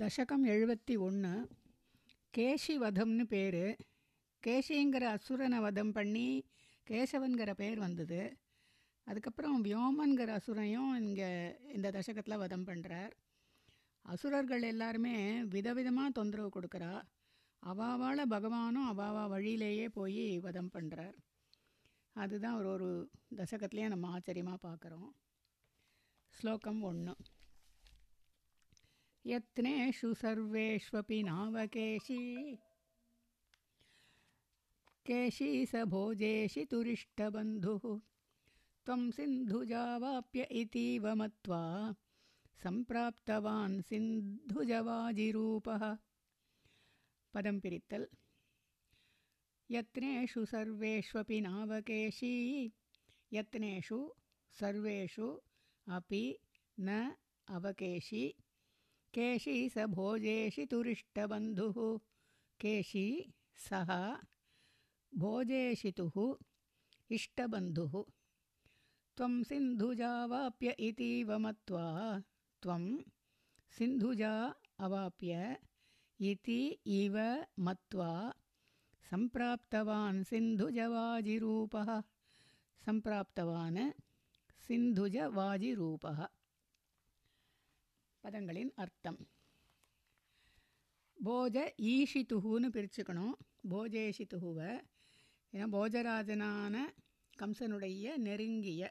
தசகம் எழுபத்தி ஒன்று கேஷி வதம்னு பேர். கேஷிங்கிற அசுரனை வதம் பண்ணி கேசவன்கிற பேர் வந்தது. அதுக்கப்புறம் வியோமன்கிற அசுரனையும் இங்கே இந்த தசகத்தில் வதம் பண்ணுறார் அசுரர்கள் எல்லாருமே விதவிதமாக தொந்தரவு கொடுக்குறா. அவாவால் பகவானும் அவாவா வழியிலேயே போய் வதம் பண்ணுறார் அதுதான் ஒரு ஒரு தசகத்துலேயே நம்ம ஆச்சரியமாக பார்க்குறோம் ஸ்லோகம் ஒன்று यत्नेषु सर्वेष्वपि नावकेशी केशी। स भोजेषि तुरिष्टबन्धुः। त्वं सिन्धुजावाप्य इतीव मत्वा सम्प्राप्तवान् सिन्धुजवाजिरूपः पदं पिरित्तल्। यत्नेषु सर्वेष्वपि नावकेशी यत्नेषु सर्वेषु अपि न अवकेशी। केशी स भोजेषि तुरिष्टबन्धुः। केशी सः भोजेशितुः इष्टबन्धुः। त्वं सिन्धुजावाप्य इतीव मत्वा त्वं सिन्धुजा अवाप्य इति इव मत्वा सम्प्राप्तवान् सिन्धुजवाजिरूपः। सम्प्राप्तवान् सिन्धुजवाजिरूपः। பதங்களின் அர்த்தம். போஜ ஈஷித்துகுன்னு பிரிச்சுக்கணும். போஜேஷித்துகுவை ஏன்னா போஜராஜனான கம்சனுடைய நெருங்கிய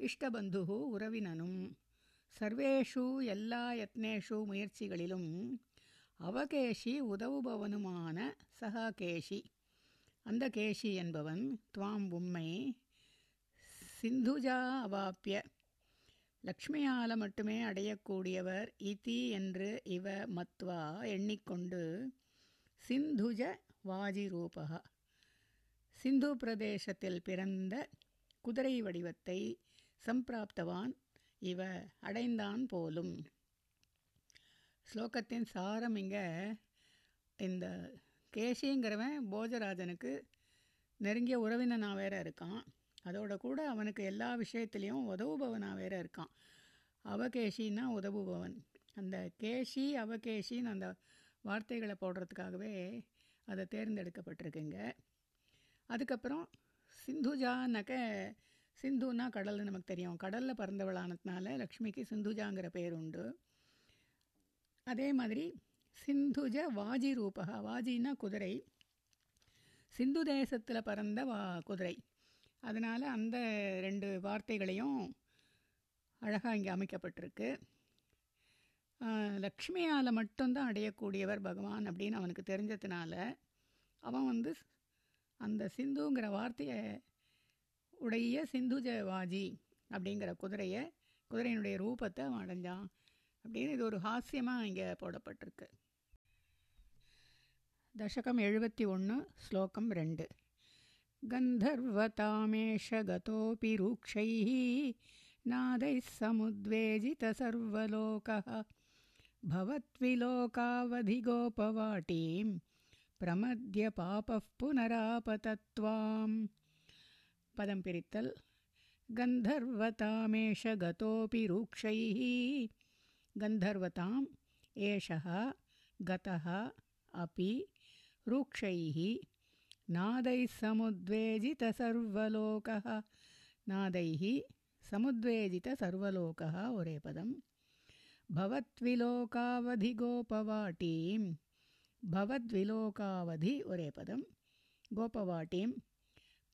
இஷ்டபந்துகு உறவினனும் சர்வேஷு எல்லா யத்னேஷு முயற்சிகளிலும் அவகேஷி உதவுபவனுமான சகா கேஷி அந்த கேஷி என்பவன் துவாம் உம்மை சிந்துஜா அவாப்பிய லக்ஷ்மியால் மட்டுமே அடையக்கூடியவர் இதி என்று இவ மத்வா எண்ணிக்கொண்டு சிந்துஜ வாஜிரூபகா சிந்து பிரதேசத்தில் பிறந்த குதிரை வடிவத்தை சம்பிராப்தவான் இவ அடைந்தான் போலும். ஸ்லோகத்தின் சாரம் இங்கே இந்த கேசிங்கிறவன் போஜராஜனுக்கு நெருங்கிய உறவினனாக வேற இருக்கான். அதோட கூட அவனுக்கு எல்லா விஷயத்துலேயும் உதவுபவனாக வேற இருக்கான். அவகேஷின்னா உதவுபவன். அந்த கேஷி அவகேஷின்னு அந்த வார்த்தைகளை போடுறதுக்காகவே அதை தேர்ந்தெடுக்கப்பட்டிருக்குங்க. அதுக்கப்புறம் சிந்துஜானாக்க சிந்துனா கடல்னு நமக்கு தெரியும். கடலில் பிறந்தவளானதுனால லக்ஷ்மிக்கு சிந்துஜாங்கிற பேர் உண்டு. அதே மாதிரி சிந்துஜ வாஜி ரூபகா. வாஜின்னா குதிரை. சிந்து தேசத்தில் பிறந்த வா குதிரை. அதனால் அந்த ரெண்டு வார்த்தைகளையும் அழகாக இங்கே அமைக்கப்பட்டிருக்கு. லக்ஷ்மியால் மட்டும்தான் அடையக்கூடியவர் பகவான் அப்படின்னு அவனுக்கு தெரிஞ்சதுனால அவன் வந்து அந்த சிந்துங்கிற வார்த்தையை உடைய சிந்துஜ வாஜி அப்படிங்கிற குதிரையை குதிரையினுடைய ரூபத்தை அவன் அடைஞ்சான் அப்படின்னு இது ஒரு ஹாஸ்யமாக இங்கே போடப்பட்டிருக்கு. தசகம் எழுபத்தி ஒன்று ஸ்லோகம் ரெண்டு. गन्धर्वतामेष गतोऽपि रूक्षैः नादैः समुद्वेजितसर्वलोकः भवद्विलोकावधिगोपवाटीं प्रमद्य पापः पुनरापतत्वाम्। पदं पिरित्तल्। गन्धर्वतामेष गतोऽपि रूक्षैः गन्धर्वताम् एषः गतः अपि रूक्षैः नादैः समुद्वेजितसर्वलोकः नादैः समुद्वेजितसर्वलोकः ओरे पदं भवद्विलोकावधिगोपवाटीं भवद्विलोकावधि ओरे पदं गोपवाटीं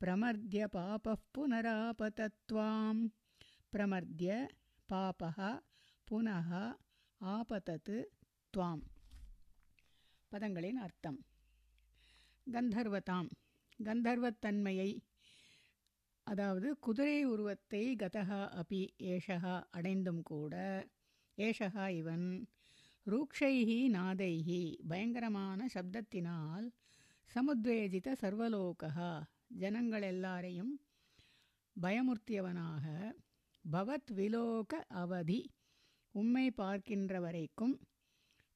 प्रमर्द्य पापः पुनरापतत्वां प्रमर्द्य पापः पुनः आपतत् त्वां पदङ्गलिन् अर्थम् கந்தர்வதாம். கந்தர்வத்தன்மையை அதாவது குதிரை உருவத்தை கதகா அபி ஏஷகா அடைந்தும் கூட ஏஷகா இவன் ரூக்ஷைஹி நாதைஹி பயங்கரமான சப்தத்தினால் சமுத்வேஜித சர்வலோகா ஜனங்கள் எல்லாரையும் பயமுறுத்தியவனாக பவத் விலோக அவதி உம்மை பார்க்கின்ற வரைக்கும்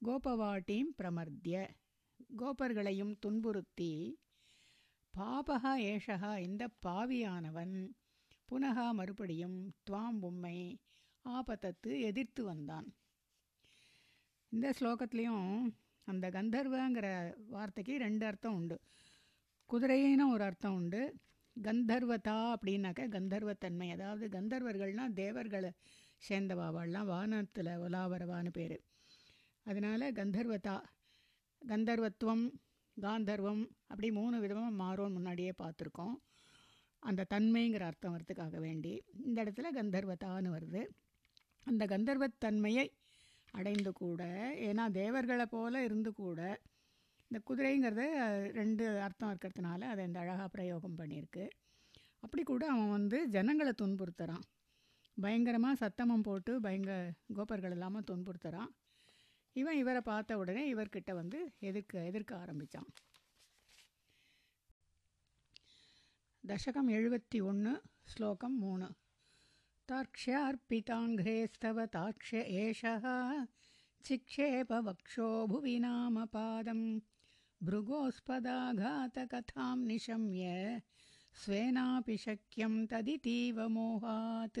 கோபவாட்டீம் பிரமர்த்திய. கோபர்களையும் துன்புறுத்தி பாபகா ஏஷகா இந்த பாவியானவன். புனகா மறுபடியும் துவாம் உம்மை ஆபத்தத்து எதிர்த்து வந்தான். இந்த ஸ்லோகத்துலேயும் அந்த கந்தர்வங்கிற வார்த்தைக்கு ரெண்டு அர்த்தம் உண்டு. குதிரைன்னு ஒரு அர்த்தம் உண்டு. கந்தர்வதா அப்படின்னாக்க கந்தர்வத்தன்மை. அதாவது கந்தர்வர்கள்னால் தேவர்களை சேர்ந்தவாவாள்லாம் வானத்தில் உலாவரவான்னு பேர். அதனால் கந்தர்வதா கந்தர்வத்துவம் காந்தர்வம் அப்படி மூணு விதமாக மாறும்னு முன்னாடியே பார்த்துருக்கோம். அந்த தன்மைங்கிற அர்த்தம் வரத்துக்காக வேண்டி. இந்த இடத்துல கந்தர்வத்தான்னு வருது. அந்த கந்தர்வத்தன்மையை அடைந்து கூட ஏன்னா தேவர்களை போல இருந்து கூட இந்த குதிரைங்கிறது ரெண்டு அர்த்தம் இருக்கிறதுனால அதை இந்த அழகாக பிரயோகம் பண்ணியிருக்கு. அப்படி கூட அவன் வந்து ஜனங்களை துன்புறுத்துகிறான் பயங்கரமாக சத்தமம் போட்டு பயங்கர கோபர்கள் இல்லாமல் துன்புறுத்துகிறான் இவன் இவரை பார்த்த உடனே இவர்கிட்ட வந்து எதிர்க்க எதிர்க்க ஆரம்பித்தான் தசகம் எழுபத்தி ஒன்று ஸ்லோகம் மூணு तार्क्ष्यार्पिताङ्घ्रेस्तव ताक्ष्य एषः चिक्षेपवक्षो भुवि नाम पादं भृगोस्पदाघातकथां निशम्य स्वेनापि शक्यं तदितीव मोहात्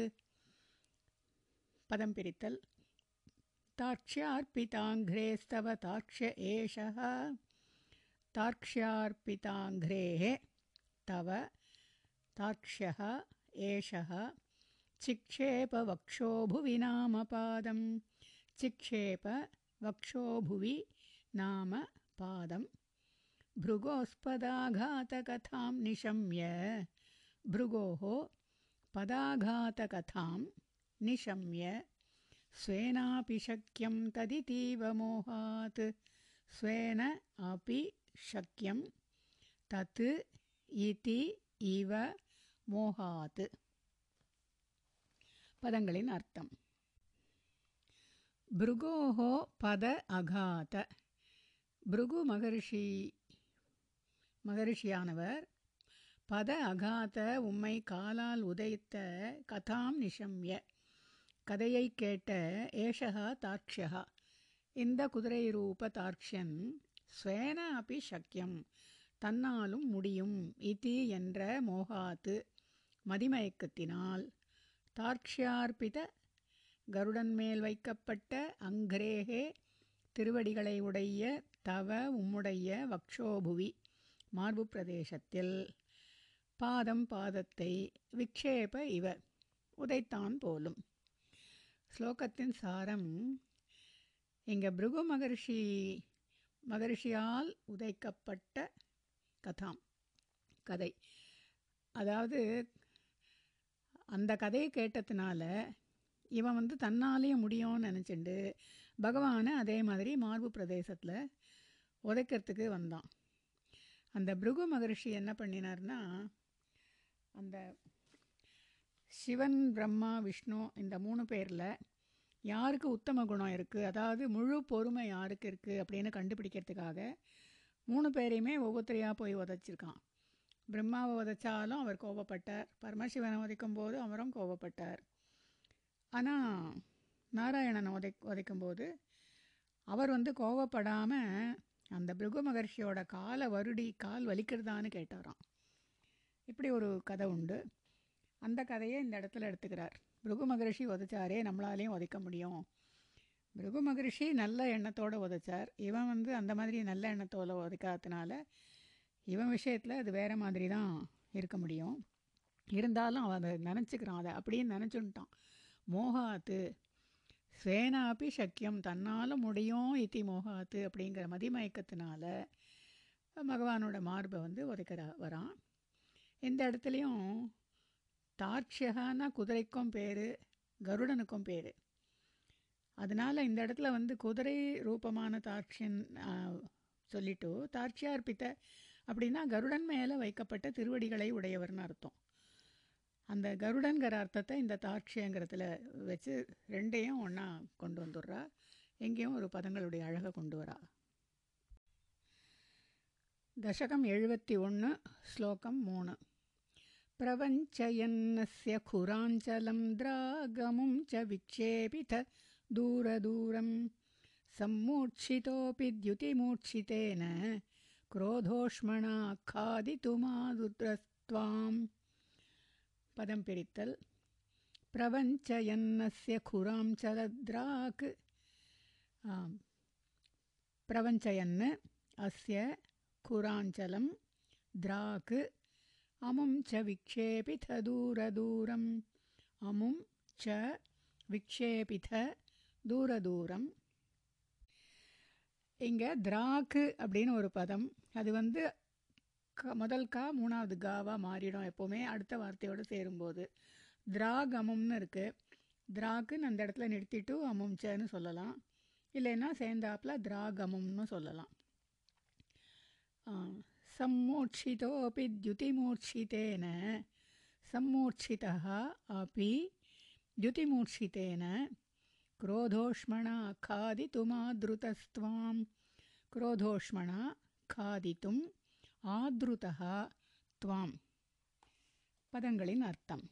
पदं पिरितल् तार्क्ष्यार्पिताङ्घ्रेस्तव ताक्ष्य एषः। तार्क्ष्यार्पिताङ्घ्रेः तव तार्क्ष्यः एषः। चिक्षेप वक्षो भुवि नाम पादं चिक्षेप वक्षो भुवि नाम पादं भृगोस्पदाघातकथां निशम्य। भृगोः पदाघातकथां निशम्य स्वेनापि शक्यं तदितीव मोहात् स्वेन अपि शक्यं तत् इति इव मोहात् பதங்களின் அர்த்தம் பிருகோஹோ பத அகாத பிருகு மகர்ஷி மகர்ஷியானவர் பத அகாத உம்மை காலால் உதைத்த கதாம் நிஷம்ய கதையை கேட்ட ஏஷகா தார்க்ஷா இந்த குதிரை ரூப தார்க்ஷன் ஸ்வேன அப்படி சக்கியம் தன்னாலும் முடியும் இதி என்ற மோகாத்து மதிமயக்கத்தினால். தார்க்ஷியார்பித கருடன் மேல் வைக்கப்பட்ட அங்கிரேகே திருவடிகளை உடைய தவ உம்முடைய வக்ஷோபுவி மார்பு பிரதேசத்தில். பாதம் பாதத்தை விக்ஷேப இவ உதைத்தான் போலும். ஸ்லோகத்தின் சாரம் இங்கே பிருகு மகர்ஷி மகர்ஷியால் உதைக்கப்பட்ட கதாம் கதை. அதாவது அந்த கதையை கேட்டதுனால இவன் வந்து தன்னாலேயே முடியும்னு நினச்சிண்டு பகவானை அதே மாதிரி மார்பு பிரதேசத்தில் உதைக்கிறதுக்கு வந்தான். அந்த பிருகு மகரிஷி என்ன பண்ணினார்னா அந்த சிவன் பிரம்மா விஷ்ணு இந்த மூணு பேரில் யாருக்கு உத்தம குணம் இருக்குது அதாவது முழு பொறுமை யாருக்கு இருக்குது அப்படின்னு கண்டுபிடிக்கிறதுக்காக மூணு பேரையுமே ஒவ்வொருத்தரையாக போய் உதைச்சிருக்கான். பிரம்மாவை உதைச்சாலும் அவர் கோபப்பட்டார். பரமசிவனை உதைக்கும் போது அவரும் கோபப்பட்டார். ஆனால் நாராயணனை உதை உதைக்கும்போது அவர் வந்து கோபப்படாமல் அந்த பிருகு மகர்ஷியோட காலை வருடி கால் வலிக்கிறதான்னு கேட்டாராம் இப்படி ஒரு கதை உண்டு. அந்த கதையை இந்த இடத்துல எடுத்துக்கிறார். பிருகு மகரிஷி உதைச்சாரே நம்மளாலேயும் உதைக்க முடியும். பிருகு மகரிஷி நல்ல எண்ணத்தோடு உதைச்சார். இவன் வந்து அந்த மாதிரி நல்ல எண்ணத்தோடு உதைக்காததுனால இவன் விஷயத்தில் அது வேறு மாதிரி தான் இருக்க முடியும். இருந்தாலும் அவன் அதை நினச்சிக்கிறான். அதை அப்படின்னு நினச்சுன்ட்டான் மோகாத்து ஸ்வேனாப்பி சக்கியம் தன்னால் முடியும் இத்தி மோகாத்து அப்படிங்கிற மதிமயக்கத்தினால பகவானோட மார்பை வந்து உதைக்கிற வரான். இந்த இடத்துலையும் தார்க்ஷகான்னா குதிரைக்கும் பேர் கருடனுக்கும் பேர். அதனால் இந்த இடத்துல வந்து குதிரை ரூபமான தார்க்ஷன் சொல்லிட்டு தார்க்ஷியார்பித்த அப்படின்னா கருடன் மேலே வைக்கப்பட்ட திருவடிகளை உடையவர்னு அர்த்தம். அந்த கருடன்கிற அர்த்தத்தை இந்த தாட்சியங்கிறதுல வச்சு ரெண்டையும் ஒன்றா கொண்டு வந்துடுறா. எங்கேயும் ஒரு பதங்களுடைய அழகை கொண்டு வரா. தசகம் எழுபத்தி ஒன்று ஸ்லோகம் மூணு. प्रवञ्चयन्नस्य खुराञ्चलं द्रागमुं च विक्षेपित दूरदूरं। सम्मूर्च्छितोऽपि द्युतिमूर्च्छितेन क्रोधोष्मणा खादितुमादुद्रस्त्वाम् पदं पिरित्तल्। प्रवञ्चयन्नस्य खुराञ्चलद्राक् प्रवञ्चयन् अस्य खुराञ्चलं द्राक् அமும் ச விக்ஷேபித தூர தூரம் அமும் ச விக்ஷேபித தூர தூரம் இங்கே திராக்கு அப்படின்னு ஒரு பதம். அது வந்து க முதல் கா மூணாவது காவாக மாறிடும் எப்போவுமே அடுத்த வார்த்தையோடு சேரும்போது. திராக் அமும்னு இருக்குது திராக்குன்னு அந்த இடத்துல நிறுத்திட்டு அமும்ச்சன்னு சொல்லலாம். இல்லைன்னா சேர்ந்தாப்பில் திராக் அமும்னு சொல்லலாம். சம்மூர்ச்சிதோப்பி द्युतिमूर्छितेन सम्मूर्छितः अपि द्युतिमूर्छितेन क्रोधोष्मणा खादितुमादृतस्त्वां क्रोधोष्मणा खादितुम् ஆத்ருதா துவாம் பதங்களின் அர்த்தம்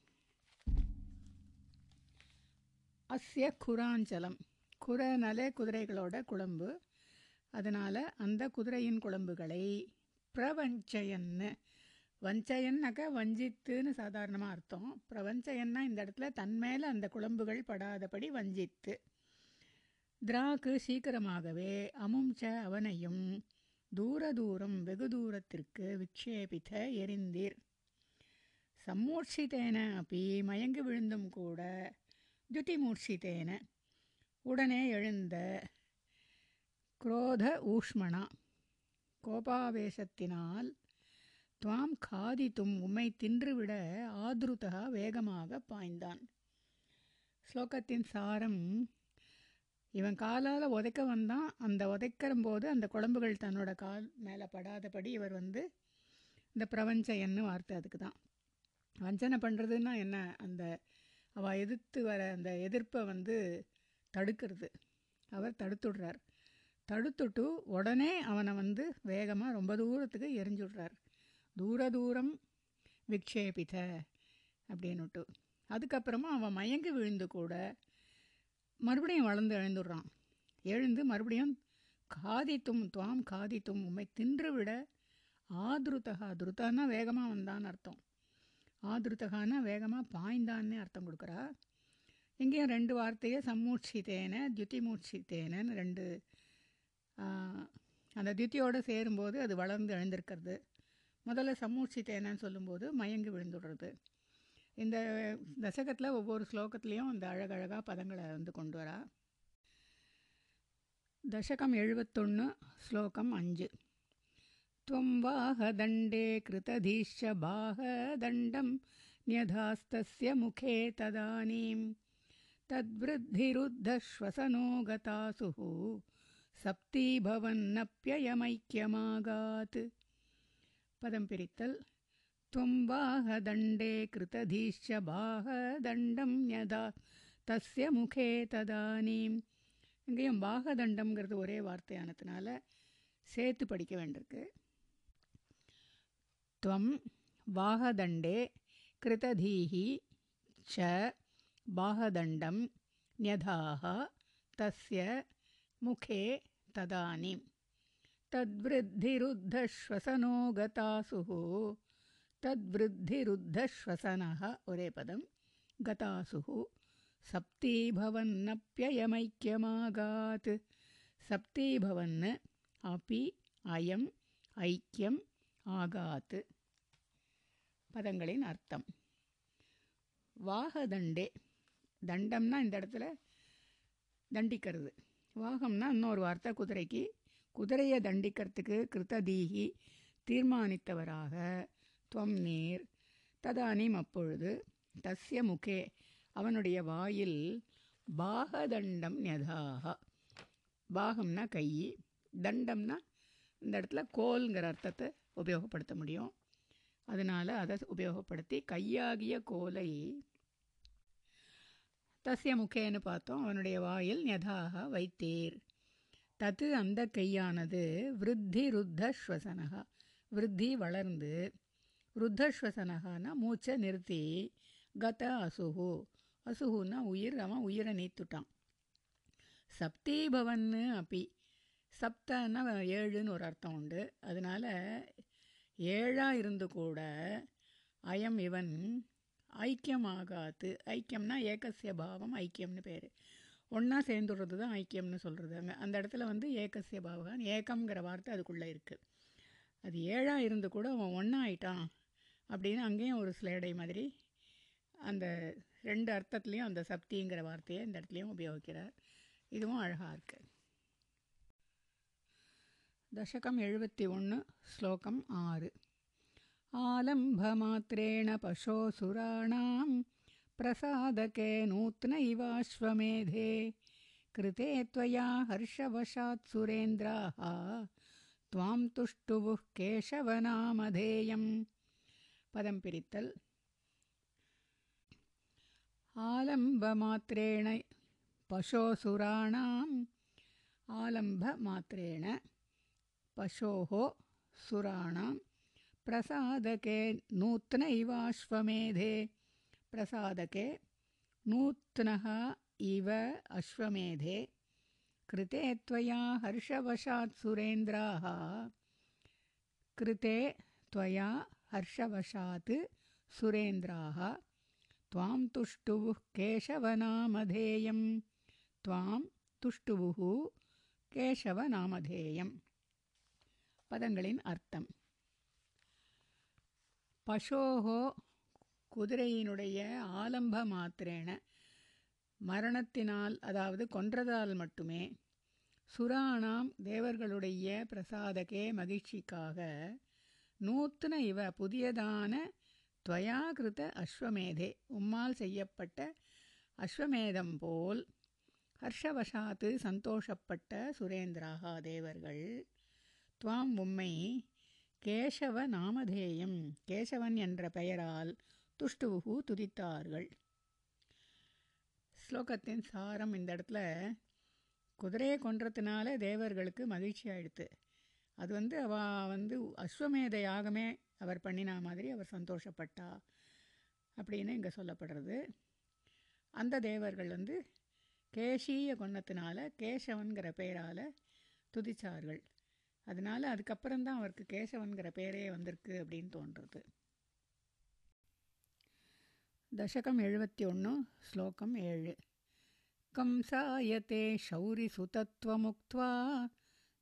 அஸ்ய குராஞ்சலம் குரநலே குதிரைகளோட குழம்பு அதனால் அந்த குதிரையின் குழம்புகளை பிரவஞ்சயன்னு. வஞ்சயன்னாக்க வஞ்சித்துன்னு சாதாரணமாக அர்த்தம். பிரவஞ்சயன்னா இந்த இடத்துல தன்மேல அந்த குழம்புகள் படாதபடி வஞ்சித்து. திராக்கு சீக்கிரமாகவே அமும்ச அவனையும் தூர தூரம் வெகு தூரத்திற்கு விக்ஷேபித்த எரிந்தீர். சம்மூர்ச்சித்தேன அப்படி மயங்கி விழுந்தும் கூட துதிமூர்ச்சித்தேன. உடனே எழுந்த குரோத ஊஷ்மணா. கோபாவேசத்தினால் துவாம் காதித்தும் உம்மை தின்றுவிட ஆதுருதா வேகமாக பாய்ந்தான். ஸ்லோகத்தின் சாரம் இவன் காலால் உதைக்க வந்தான். அந்த உதைக்கிற போது அந்த குழம்புகள் தன்னோட கால் மேலே படாதபடி இவர் வந்து இந்த பிரபஞ்சயன்னு வார்த்தை அதுக்கு தான் வஞ்சனை பண்ணுறதுன்னா என்ன? அந்த அவள் எதிர்த்து வர அந்த எதிர்ப்பை வந்து தடுக்கிறது. அவர் தடுத்துடுறார். தடுத்துட்டு உடனே அவனை வந்து வேகமாக ரொம்ப தூரத்துக்கு எரிஞ்சுடுறார். தூர தூரம் விக்ஷேபித அப்படின்னுட்டு. அதுக்கப்புறமா அவன் மயங்கி விழுந்து கூட மறுபடியும் வளர்ந்து எழுந்துடுறான். எழுந்து மறுபடியும் காதித்தும் துவாம் காதித்தும் உம்மை தின்று விட துருத்தான்னா வேகமாக வந்தான்னு அர்த்தம். ஆதிருத்தகான்னா வேகமாக பாய்ந்தான்னு அர்த்தம் கொடுக்குறா. இங்கேயும் ரெண்டு வார்த்தையை சம்மூர்ச்சித்தேன தியுத்திமூர்ச்சித்தேனன்னு ரெண்டு அந்த தியுத்தியோடு சேரும்போது அது வளர்ந்து எழுந்திருக்கிறது முதல்ல சம்மூர்ச்சித்தேனன்னு சொல்லும்போது மயங்கி விழுந்துடுறது இந்த தசகத்தில் ஒவ்வொரு ஸ்லோகத்துலேயும் அந்த அழகழகாக பதங்களை வந்து கொண்டு வரா தசகம் எழுபத்தொன்று ஸ்லோகம் அஞ்சு त्वं वाहदण्डे कृतधीश्च बाहदण्डं न्यधास्तस्य मुखे तदानीं तद्वृद्धिरुद्धश्वसनो गतासुः सप्तीभवन्नप्ययमैक्यमागात् पदं पिरित्तल् त्वं वाहदण्डे कृतधीश्च बाहदण्डं न्यधा தஸ்ய முகே ததானீம் இங்கேயும் பாகதண்டம்ங்கிறது ஒரே வார்த்தையானதுனால சேர்த்து படிக்க வேண்டியிருக்கு त्वं वाहदण्डे कृतधीः च बाहदण्डं न्यधाः तस्य मुखे तदानीं तद्वृद्धिरुद्धश्वसनो गतासुः तद्वृद्धिरुद्धश्वसनः ஒரே பதம் गतासुः सप्तीभवन्नप्ययमैक्यमागात् सप्तीभवन् अपि अयम् ஐக்கியம் ஆகாத்து பதங்களின் அர்த்தம் வாகதண்டே தண்டம்னா இந்த இடத்துல தண்டிக்கிறது வாகம்னா இன்னொரு வார்த்தை குதிரைக்கு. குதிரையை தண்டிக்கிறதுக்கு கிருத்ததீகி தீர்மானித்தவராக. துவம் நீர். ததானீம் அப்பொழுது தஸ்ய முகே. அவனுடைய வாயில் பாகதண்டம் ஞதாக பாகம்னா கை. தண்டம்னா இந்த இடத்துல கோல்ங்கிற அர்த்தத்தை உபயோகப்படுத்த முடியும். அதனால் அதை உபயோகப்படுத்தி கையாகிய கோலை தஸ்ய முகேன்னு பார்த்தோம். அவனுடைய வாயில் ஞதாக வைத்தீர். தத்து அந்த கையானது விருத்தி ருத்தஸ்வசனகா விருத்தி வளர்ந்து ருத்தஸ்வசனகான்னா மூச்சை நிறுத்தி கத அசுகு அசுகுன்னா உயிர் அவன் உயிரை நீத்துட்டான். சப்தீபவன்னு அப்பி சப்தன்னா ஏழுன்னு ஒரு அர்த்தம் உண்டு. அதனால் ஏழாக இருந்து கூட அயம் இவன் ஐக்கியமாகாது. ஐக்கியம்னா ஏகசிய பாவம் ஐக்கியம்னு பேர். ஒன்றா சேர்ந்துடுறது தான் ஐக்கியம்னு சொல்கிறது அங்கே அந்த இடத்துல வந்து ஏகசிய பாவகான் ஏக்கம்ங்கிற வார்த்தை அதுக்குள்ளே இருக்குது அது ஏழாக இருந்து கூட அவன் ஒன்றா ஆயிட்டான் அப்படின்னு அங்கேயும் ஒரு ஸ்லேடை மாதிரி அந்த ரெண்டு அர்த்தத்துலேயும் அந்த சக்திங்கிற வார்த்தையை இந்த இடத்துலையும் உபயோகிக்கிறார். இதுவும் அழகாக இருக்குது தசகம் எழுபத்தி ஒன்று ஸ்லோகம் ஆறு. आलम्भमात्रेण पशोऽसुराणाम् प्रसादके नूत्न इवाश्वमेधे कृते त्वया हर्षवशात् सुरेन्द्राः। त्वां तुष्टुवुः केशवनामधेयम्। पदं पिरित्तल्। आलम्बमात्रेण पशोऽसुराणाम् आलम्बमात्रेण पशोः सुराणाम् प्रसादके नूत्नैवाश्वमेधे। प्रसादके नूत्नः इव अश्वमेधे। कृते त्वया हर्षवशात् सुरेन्द्राः। कृते त्वया हर्षवशात् सुरेन्द्राः। त्वां तुष्टुवुः केशवनामधेयं त्वां तुष्टुवुः केशवनामधेयं पदङ्गलिन् अर्थम् பசோகோ குதிரையினுடைய ஆலம்ப மாத்திரேன மரணத்தினால் அதாவது கொன்றதால் மட்டுமே சுராணாம் தேவர்களுடைய பிரசாதகே மகிழ்ச்சிக்காக நூத்தன இவ புதியதான துவயாகிருத அஸ்வமேதே உம்மால் செய்யப்பட்ட அஸ்வமேதம் போல் ஹர்ஷவசாத்து சந்தோஷப்பட்ட சுரேந்திராகா தேவர்கள் துவாம் உம்மை கேசவ நாமதேயம். கேசவன் என்ற பெயரால் துஷ்டுவுகு துதித்தார்கள். ஸ்லோகத்தின் சாரம் இந்த இடத்துல குதிரையை கொன்றதுனால தேவர்களுக்கு மகிழ்ச்சி ஆயிடுத்து. அது வந்து அவ வந்து அஸ்வமேத யாகமே அவர் பண்ணினா மாதிரி அவர் சந்தோஷப்பட்டா அப்படின்னு இங்கே சொல்லப்படுறது. அந்த தேவர்கள் வந்து கேஷிய கொன்னத்தினால கேசவன்கிற பெயரால் துதிச்சார்கள். அதனால் அதுக்கப்புறம்தான் அவருக்கு கேசவன்கிற பேரே வந்திருக்கு அப்படின்னு தோன்றுறது दशकम् எழுபத்தி ஒன்று ஸ்லோகம் ஏழு कंसायते शौरिसुतत्वमुक्त्वा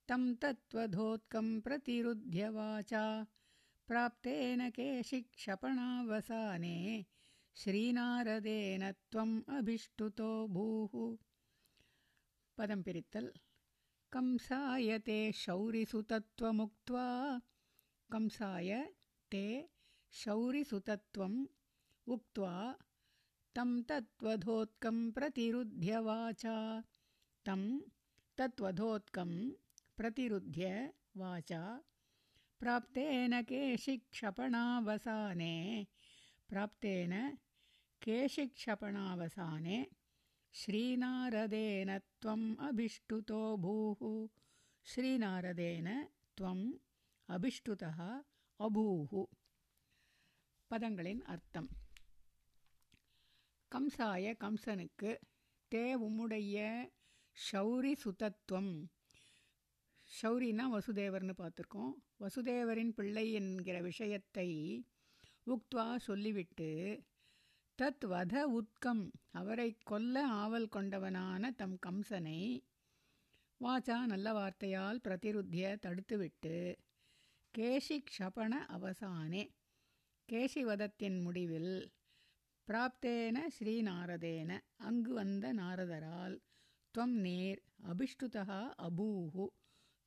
तं तत्त्वधोत्कं प्रतिरुध्य वाचा प्राप्तेन केशिक्षपणावसाने श्रीनारदेन त्वम् अभिष्टुतो भूः पदं पिरित्तल् कंसाय ते शौरिसुतत्वमुक्त्वा कंसाय ते शौरिसुतत्वम् उक्त्वा तं तत्त्वधोत्कं प्रतिरुध्य वाचा। तं तत्त्वधोत्कं प्रतिरुध्य वाचा। प्राप्तेन केशिक्षपणावसाने प्राप्तेन केशिक्षपणावसाने श्रीनारदेन त्वम् अभिष्टुतो भूः श्रीनारदेन त्वम् अभिष्टुतः अभूः பதங்களின் அர்த்தம் கம்சாய கம்சனுக்கு தே உம்முடைய ஷௌரி சுதத்துவம் ஷௌரினா வசுதேவர்னு பார்த்துருக்கோம் வசுதேவரின் பிள்ளை என்கிற விஷயத்தை உக்த்வா சொல்லிவிட்டு தத் வத உத்கம். அவரை கொல்ல ஆவல் கொண்டவனான தம் கம்சனை வாச்சா நல்ல வார்த்தையால் பிரதிருத்திய தடுத்துவிட்டு கேஷி க்ஷபண அவசானே. கேசிவதத்தின் முடிவில் பிராப்தேன ஸ்ரீநாரதேன. அங்கு வந்த நாரதரால் துவம் நேர் அபிஷ்டுதா அபூஹு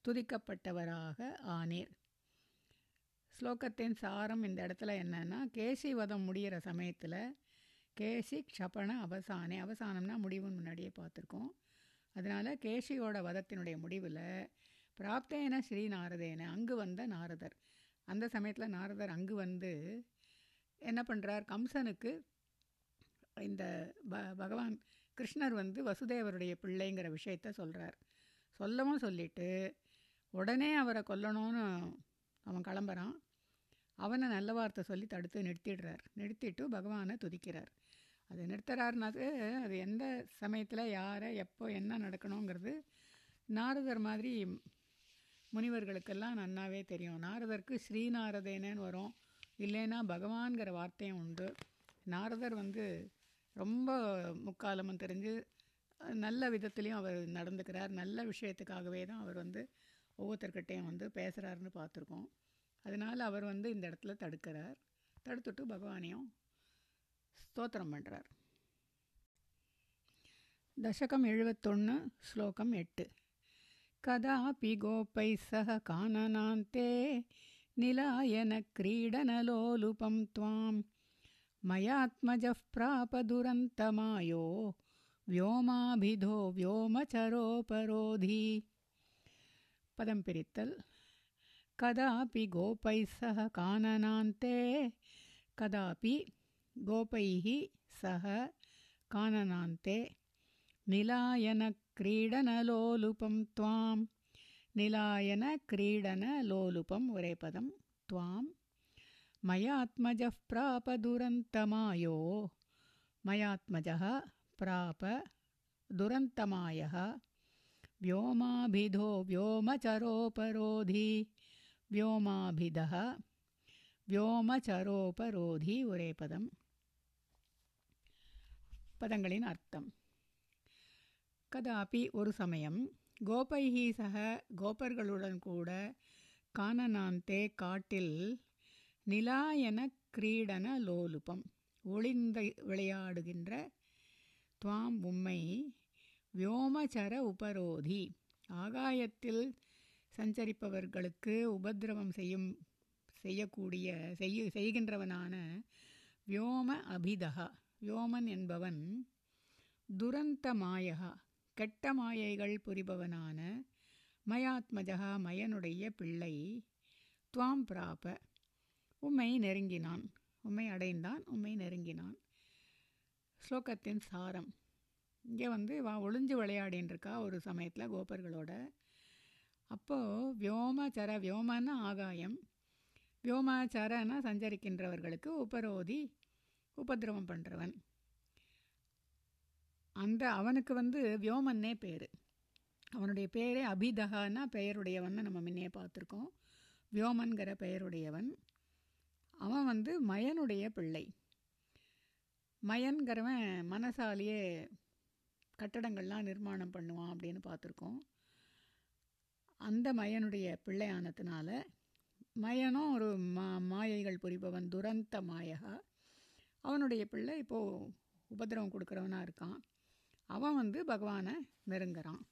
துதிக்கப்பட்டவராக ஆனீர். ஸ்லோகத்தின் சாரம் இந்த இடத்துல என்னன்னா கேசிவதம் முடிகிற சமயத்தில் கேசி க்ஷபண அவசானே. அவசானம்னா முடிவுன்னு முன்னாடியே பார்த்துருக்கோம். அதனால் கேசியோட வதத்தினுடைய முடிவில் பிராப்தேன ஸ்ரீநாரதேன அங்கு வந்த நாரதர். அந்த சமயத்தில் நாரதர் அங்கு வந்து என்ன பண்ணுறார் கம்சனுக்கு இந்த ப பகவான் கிருஷ்ணர் வந்து வசுதேவருடைய பிள்ளைங்கிற விஷயத்த சொல்கிறார் சொல்லவும் சொல்லிட்டு உடனே அவரை கொல்லணும்னு அவன் கிளம்புறான். அவனை நல்ல வார்த்தை சொல்லி தடுத்து நிறுத்திடுறார். நிறுத்திட்டு பகவானை துதிக்கிறார். அது நிறுத்துறாருனாது அது எந்த சமயத்தில் யாரை எப்போ என்ன நடக்கணுங்கிறது நாரதர் மாதிரி முனிவர்களுக்கெல்லாம் நன்னாவே தெரியும். நாரதருக்கு ஸ்ரீநாரதேனன்னு வரும். இல்லைன்னா பகவான்கிற வார்த்தையும் உண்டு. நாரதர் வந்து ரொம்ப முக்காலமும் தெரிஞ்சு நல்ல விதத்துலேயும் அவர் நடந்துக்கிறார். நல்ல விஷயத்துக்காகவே தான் அவர் வந்து ஒவ்வொருத்தர்கிட்டையும் வந்து பேசுகிறாருன்னு பார்த்துருக்கோம். அதனால் அவர் வந்து இந்த இடத்துல தடுக்கிறார். தடுத்துட்டு பகவானையும் ஸ்தோத்திரம் பண்ணுறார் தசகம் எழுபத்தொன்று ஸ்லோகம் எட்டு கதாபி கோப்பை சக கானனாந்தே நிலாயன क्रीडनलोलुपं त्वां मयात्मजः प्रापदुरन्तमायो व्योमाभिधो व्योमचरोपरोधी पदं पिरित्तल् कदापि गोपैः सह काननान्ते कदापि गोपैः सह काननान्ते। निलायनक्रीडनलोलुपं त्वां। निलायनक्रीडनलोलुपं वरेपदं त्वां। मयात्मजः प्राप दुरन्तमायो मयात्मजः प्राप दुरन्तमायः। व्योमाभिधो व्योमचरोपरोधी। व्योमाभिधः व्योमचरोपरोधी उरेपदम् பதங்களின் அர்த்தம். கதாபி ஒரு சமயம் கோபைஹி சக கோபர்களுடன் கூட கானனாந்தே காட்டில் நிலாயன கிரீடன லோலுபம் ஒளிந்த விளையாடுகின்ற துவாம் உம்மை வியோமச்சர உபரோதி ஆகாயத்தில் சஞ்சரிப்பவர்களுக்கு உபதிரவம் செய்யும் செய்யக்கூடிய செய்ய செய்கின்றவனான வியோம அபிதகா. வியோமன் என்பவன் துரந்த மாயகா கெட்ட மாயைகள் புரிபவனான மயாத்மஜகா மயனுடைய பிள்ளை. துவாம் பிராப உம்மை நெருங்கினான். உம்மை அடைந்தான் உம்மை நெருங்கினான். ஸ்லோகத்தின் சாரம். இங்கே வந்து வா ஒளிஞ்சு விளையாடின்னு இருக்கா ஒரு சமயத்தில் கோபர்களோட. அப்போது வியோமச்சர வியோமன ஆகாயம். வியோமாச்சாரனா சஞ்சரிக்கின்றவர்களுக்கு உபரோதி. உபதிரவம் பண்ணுறவன் அந்த அவனுக்கு வந்து வியோமன்னே பேர். அவனுடைய பேரே அபிதகான்னா பெயருடையவன் நம்ம முன்னே பார்த்துருக்கோம். வியோமன்கிற பெயருடையவன். அவன் வந்து மயனுடைய பிள்ளை. மயன்கிறவன் மனசாலேயே கட்டடங்கள்லாம் நிர்மாணம் பண்ணுவான் அப்படின்னு பார்த்துருக்கோம். அந்த மயனுடைய பிள்ளையானதுனால மயனும் ஒரு மா மாயைகள் புரிபவன் துரந்த மாயகா. அவனுடைய பிள்ளை இப்போது உபதிரவம் கொடுக்குறவனாக இருக்கான். அவன் வந்து பகவானை நெருங்குறான்.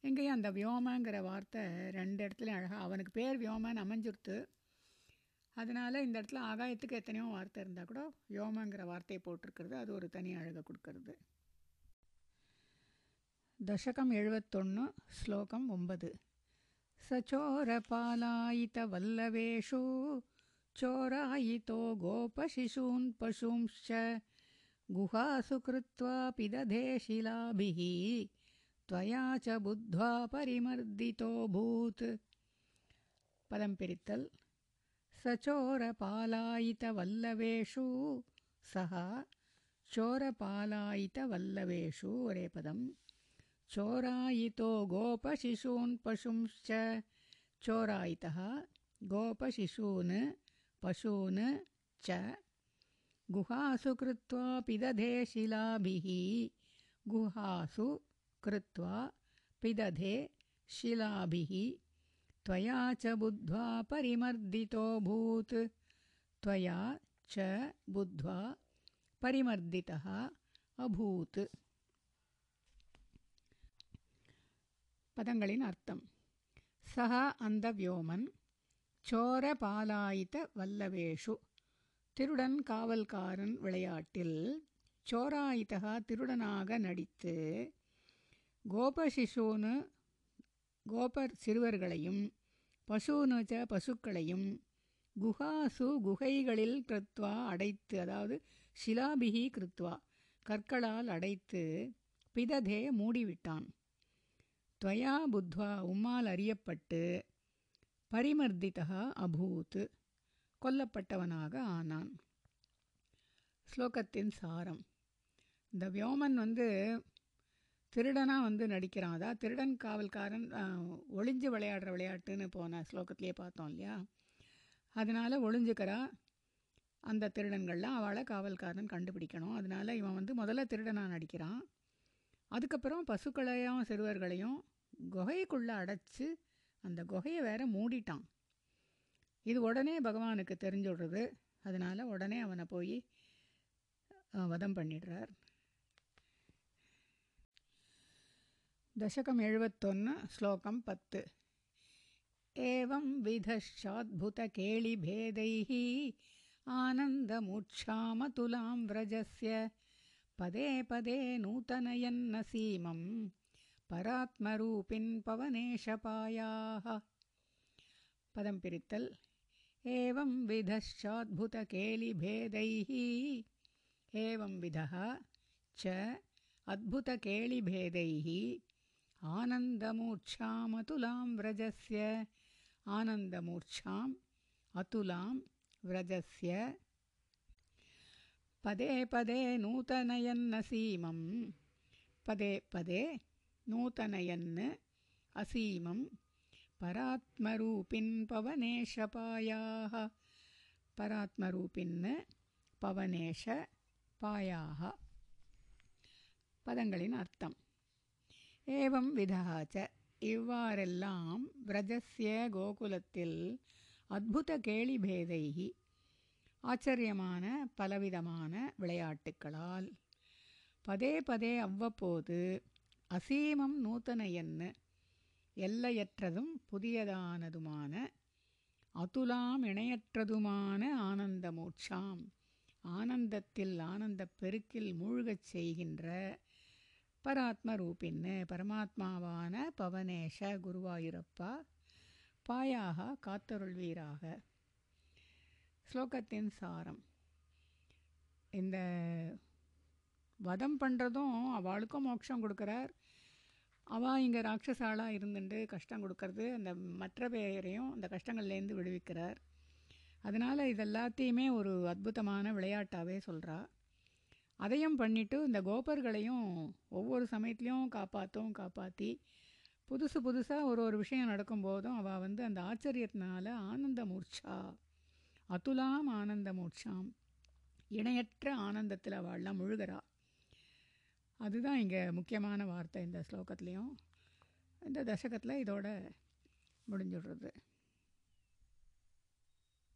எங்கேயும் அந்த வியோமங்கிற வார்த்தை ரெண்டு இடத்துலையும் அழகாக அவனுக்கு பேர் வியோமன்னு அமைஞ்சிருத்து. அதனால் இந்த இடத்துல ஆகாயத்துக்கு எத்தனையோ வார்த்தை இருந்தால் கூட வியோமங்கிற வார்த்தையை போட்டிருக்கிறது. அது ஒரு தனி அழகை கொடுக்கறது. தசகம் எழுபத்தொன்று ஸ்லோகம் ஒன்பது. சச்சோர பாலாயித வல்லவேஷூ चोरायितो गोपशिशून् पशूंश्च गुहासु कृत्वा पिदधे शिलाभिः त्वया च बुद्ध्वा परिमर्दितोऽभूत् पदंपिरित्तल् स चोरपालायितवल्लवेषु सः चोरपालायितवल्लवेषु रेपदं चोरायितो गोपशिशून् पशुंश्च चोरायितः गोपशिशून् पशून् च गुहासु कृत्वा पिदधे शिलाभिः गुहासु कृत्वा पिदधे शिलाभिः त्वया च बुद्ध्वा परिमर्दितोऽभूत् त्वया च बुद्ध्वा परिमर्दितः अभूत्। पदङ्गलिनार्थं सः अन्धव्योमन् சோரபாலாயித சோர பாலாயித்த வல்லவேஷு. திருடன் காவல்காரன் விளையாட்டில் சோராயித்தகா திருடனாக நடித்து கோபசிசுன்னு கோபர் சிறுவர்களையும் பசுனுச்ச பசுக்களையும் குஹாசு குகைகளில் கிருத்வா அடைத்து அதாவது சிலாபிகி கிருத்வா கற்களால் அடைத்து பிததே மூடிவிட்டான். துவயா புத்வா உம்மால் அறியப்பட்டு பரிமர்திதா அபூத் கொல்லப்பட்டவனாக ஆனான் ஸ்லோகத்தின் சாரம் இந்த வியோமன் வந்து திருடனாக வந்து நடிக்கிறான். அதான் திருடன் காவல்காரன் ஒளிஞ்சு விளையாடுற விளையாட்டுன்னு போன ஸ்லோகத்திலே பார்த்தோம் இல்லையா? அதனால் ஒளிஞ்சுக்கிறா அந்த திருடன்கள்லாம். அவளை காவல்காரன் கண்டுபிடிக்கணும். அதனால் இவன் வந்து முதல்ல திருடனாக நடிக்கிறான். அதுக்கப்புறம் பசுக்களையும் சிறுவர்களையும் குகைக்குள்ளே அடைச்சி அந்த குகையை வேற மூடிட்டான் இது உடனே பகவானுக்கு தெரிஞ்சுடுறது அதனால் உடனே அவனை போய் அஹ், வதம் பண்ணிடுறார் दशकम् एळवत्तोन् श्लोकं पत् एवं विधश्चाद्भुतकेलिभेदैः आनन्दमूक्षामतुलां व्रजस्य पदे पदे नूतनयन्न सीमं परात्मरूपिन् पवनेशपायाः पदं पिरित्तल्। एवं विधश्चाद्भुतकेलिभेदैः एवं विधः च अद्भुतकेलिभेदैः। आनन्दमूर्च्छामतुलां व्रजस्य। आनन्दमूर्च्छाम् अतुलां व्रजस्य। पदे पदे नूतनयन्न सीमं पदे पदे नूतनयन् असीमं परात्मरूपिन् पवनेशपायाः பராத்மரூபின்னு பவனேஷ பாயாக பதங்களின் அர்த்தம் ஏவம் விதாச்ச இவ்வாறெல்லாம் விரஜஸ்ய கோகுலத்தில் அத்புத கேளிபேதைகி ஆச்சரியமான பலவிதமான விளையாட்டுக்களால் பதே பதே அவ்வப்போது அசீமம் நூத்தன எண்ணு எல்லையற்றதும் புதியதானதுமான அதுலாம் இணையற்றதுமான ஆனந்த மோட்சாம் ஆனந்தத்தில் ஆனந்தப் பெருக்கில் மூழ்கச் செய்கின்ற பராத்ம ரூபின்னு பரமாத்மாவான பவனேஷ குருவாயூரப்பா பாயாக காத்தருள்வீராக. ஸ்லோகத்தின் சாரம். இந்த வதம் பண்ணுறதும் அவளுக்கும் மோட்சம் கொடுக்குறார். அவள் இங்கே ராட்சசாலாக இருந்துட்டு கஷ்டம் கொடுக்கறது அந்த மற்ற பேரையும் அந்த கஷ்டங்கள்லேருந்து விடுவிக்கிறார். அதனால் இது எல்லாத்தையுமே ஒரு அற்புதமான விளையாட்டாகவே சொல்கிறா அதையும் பண்ணிட்டு இந்த கோபர்களையும் ஒவ்வொரு சமயத்துலேயும் காப்பாற்றும் காப்பாற்றி புதுசு புதுசாக ஒரு ஒரு விஷயம் நடக்கும்போதும் அவள் வந்து அந்த ஆச்சரியத்தினால ஆனந்த மூர்ச்சா அதுலாம் ஆனந்த மூர்ச்சாம். இணையற்ற ஆனந்தத்தில் அவள்லாம் முழுகிறா. அதுதான் இங்கே முக்கியமான வார்த்தை இந்த ஸ்லோகத்துலேயும். இந்த தசகத்தில் இதோட முடிஞ்சுடுறது.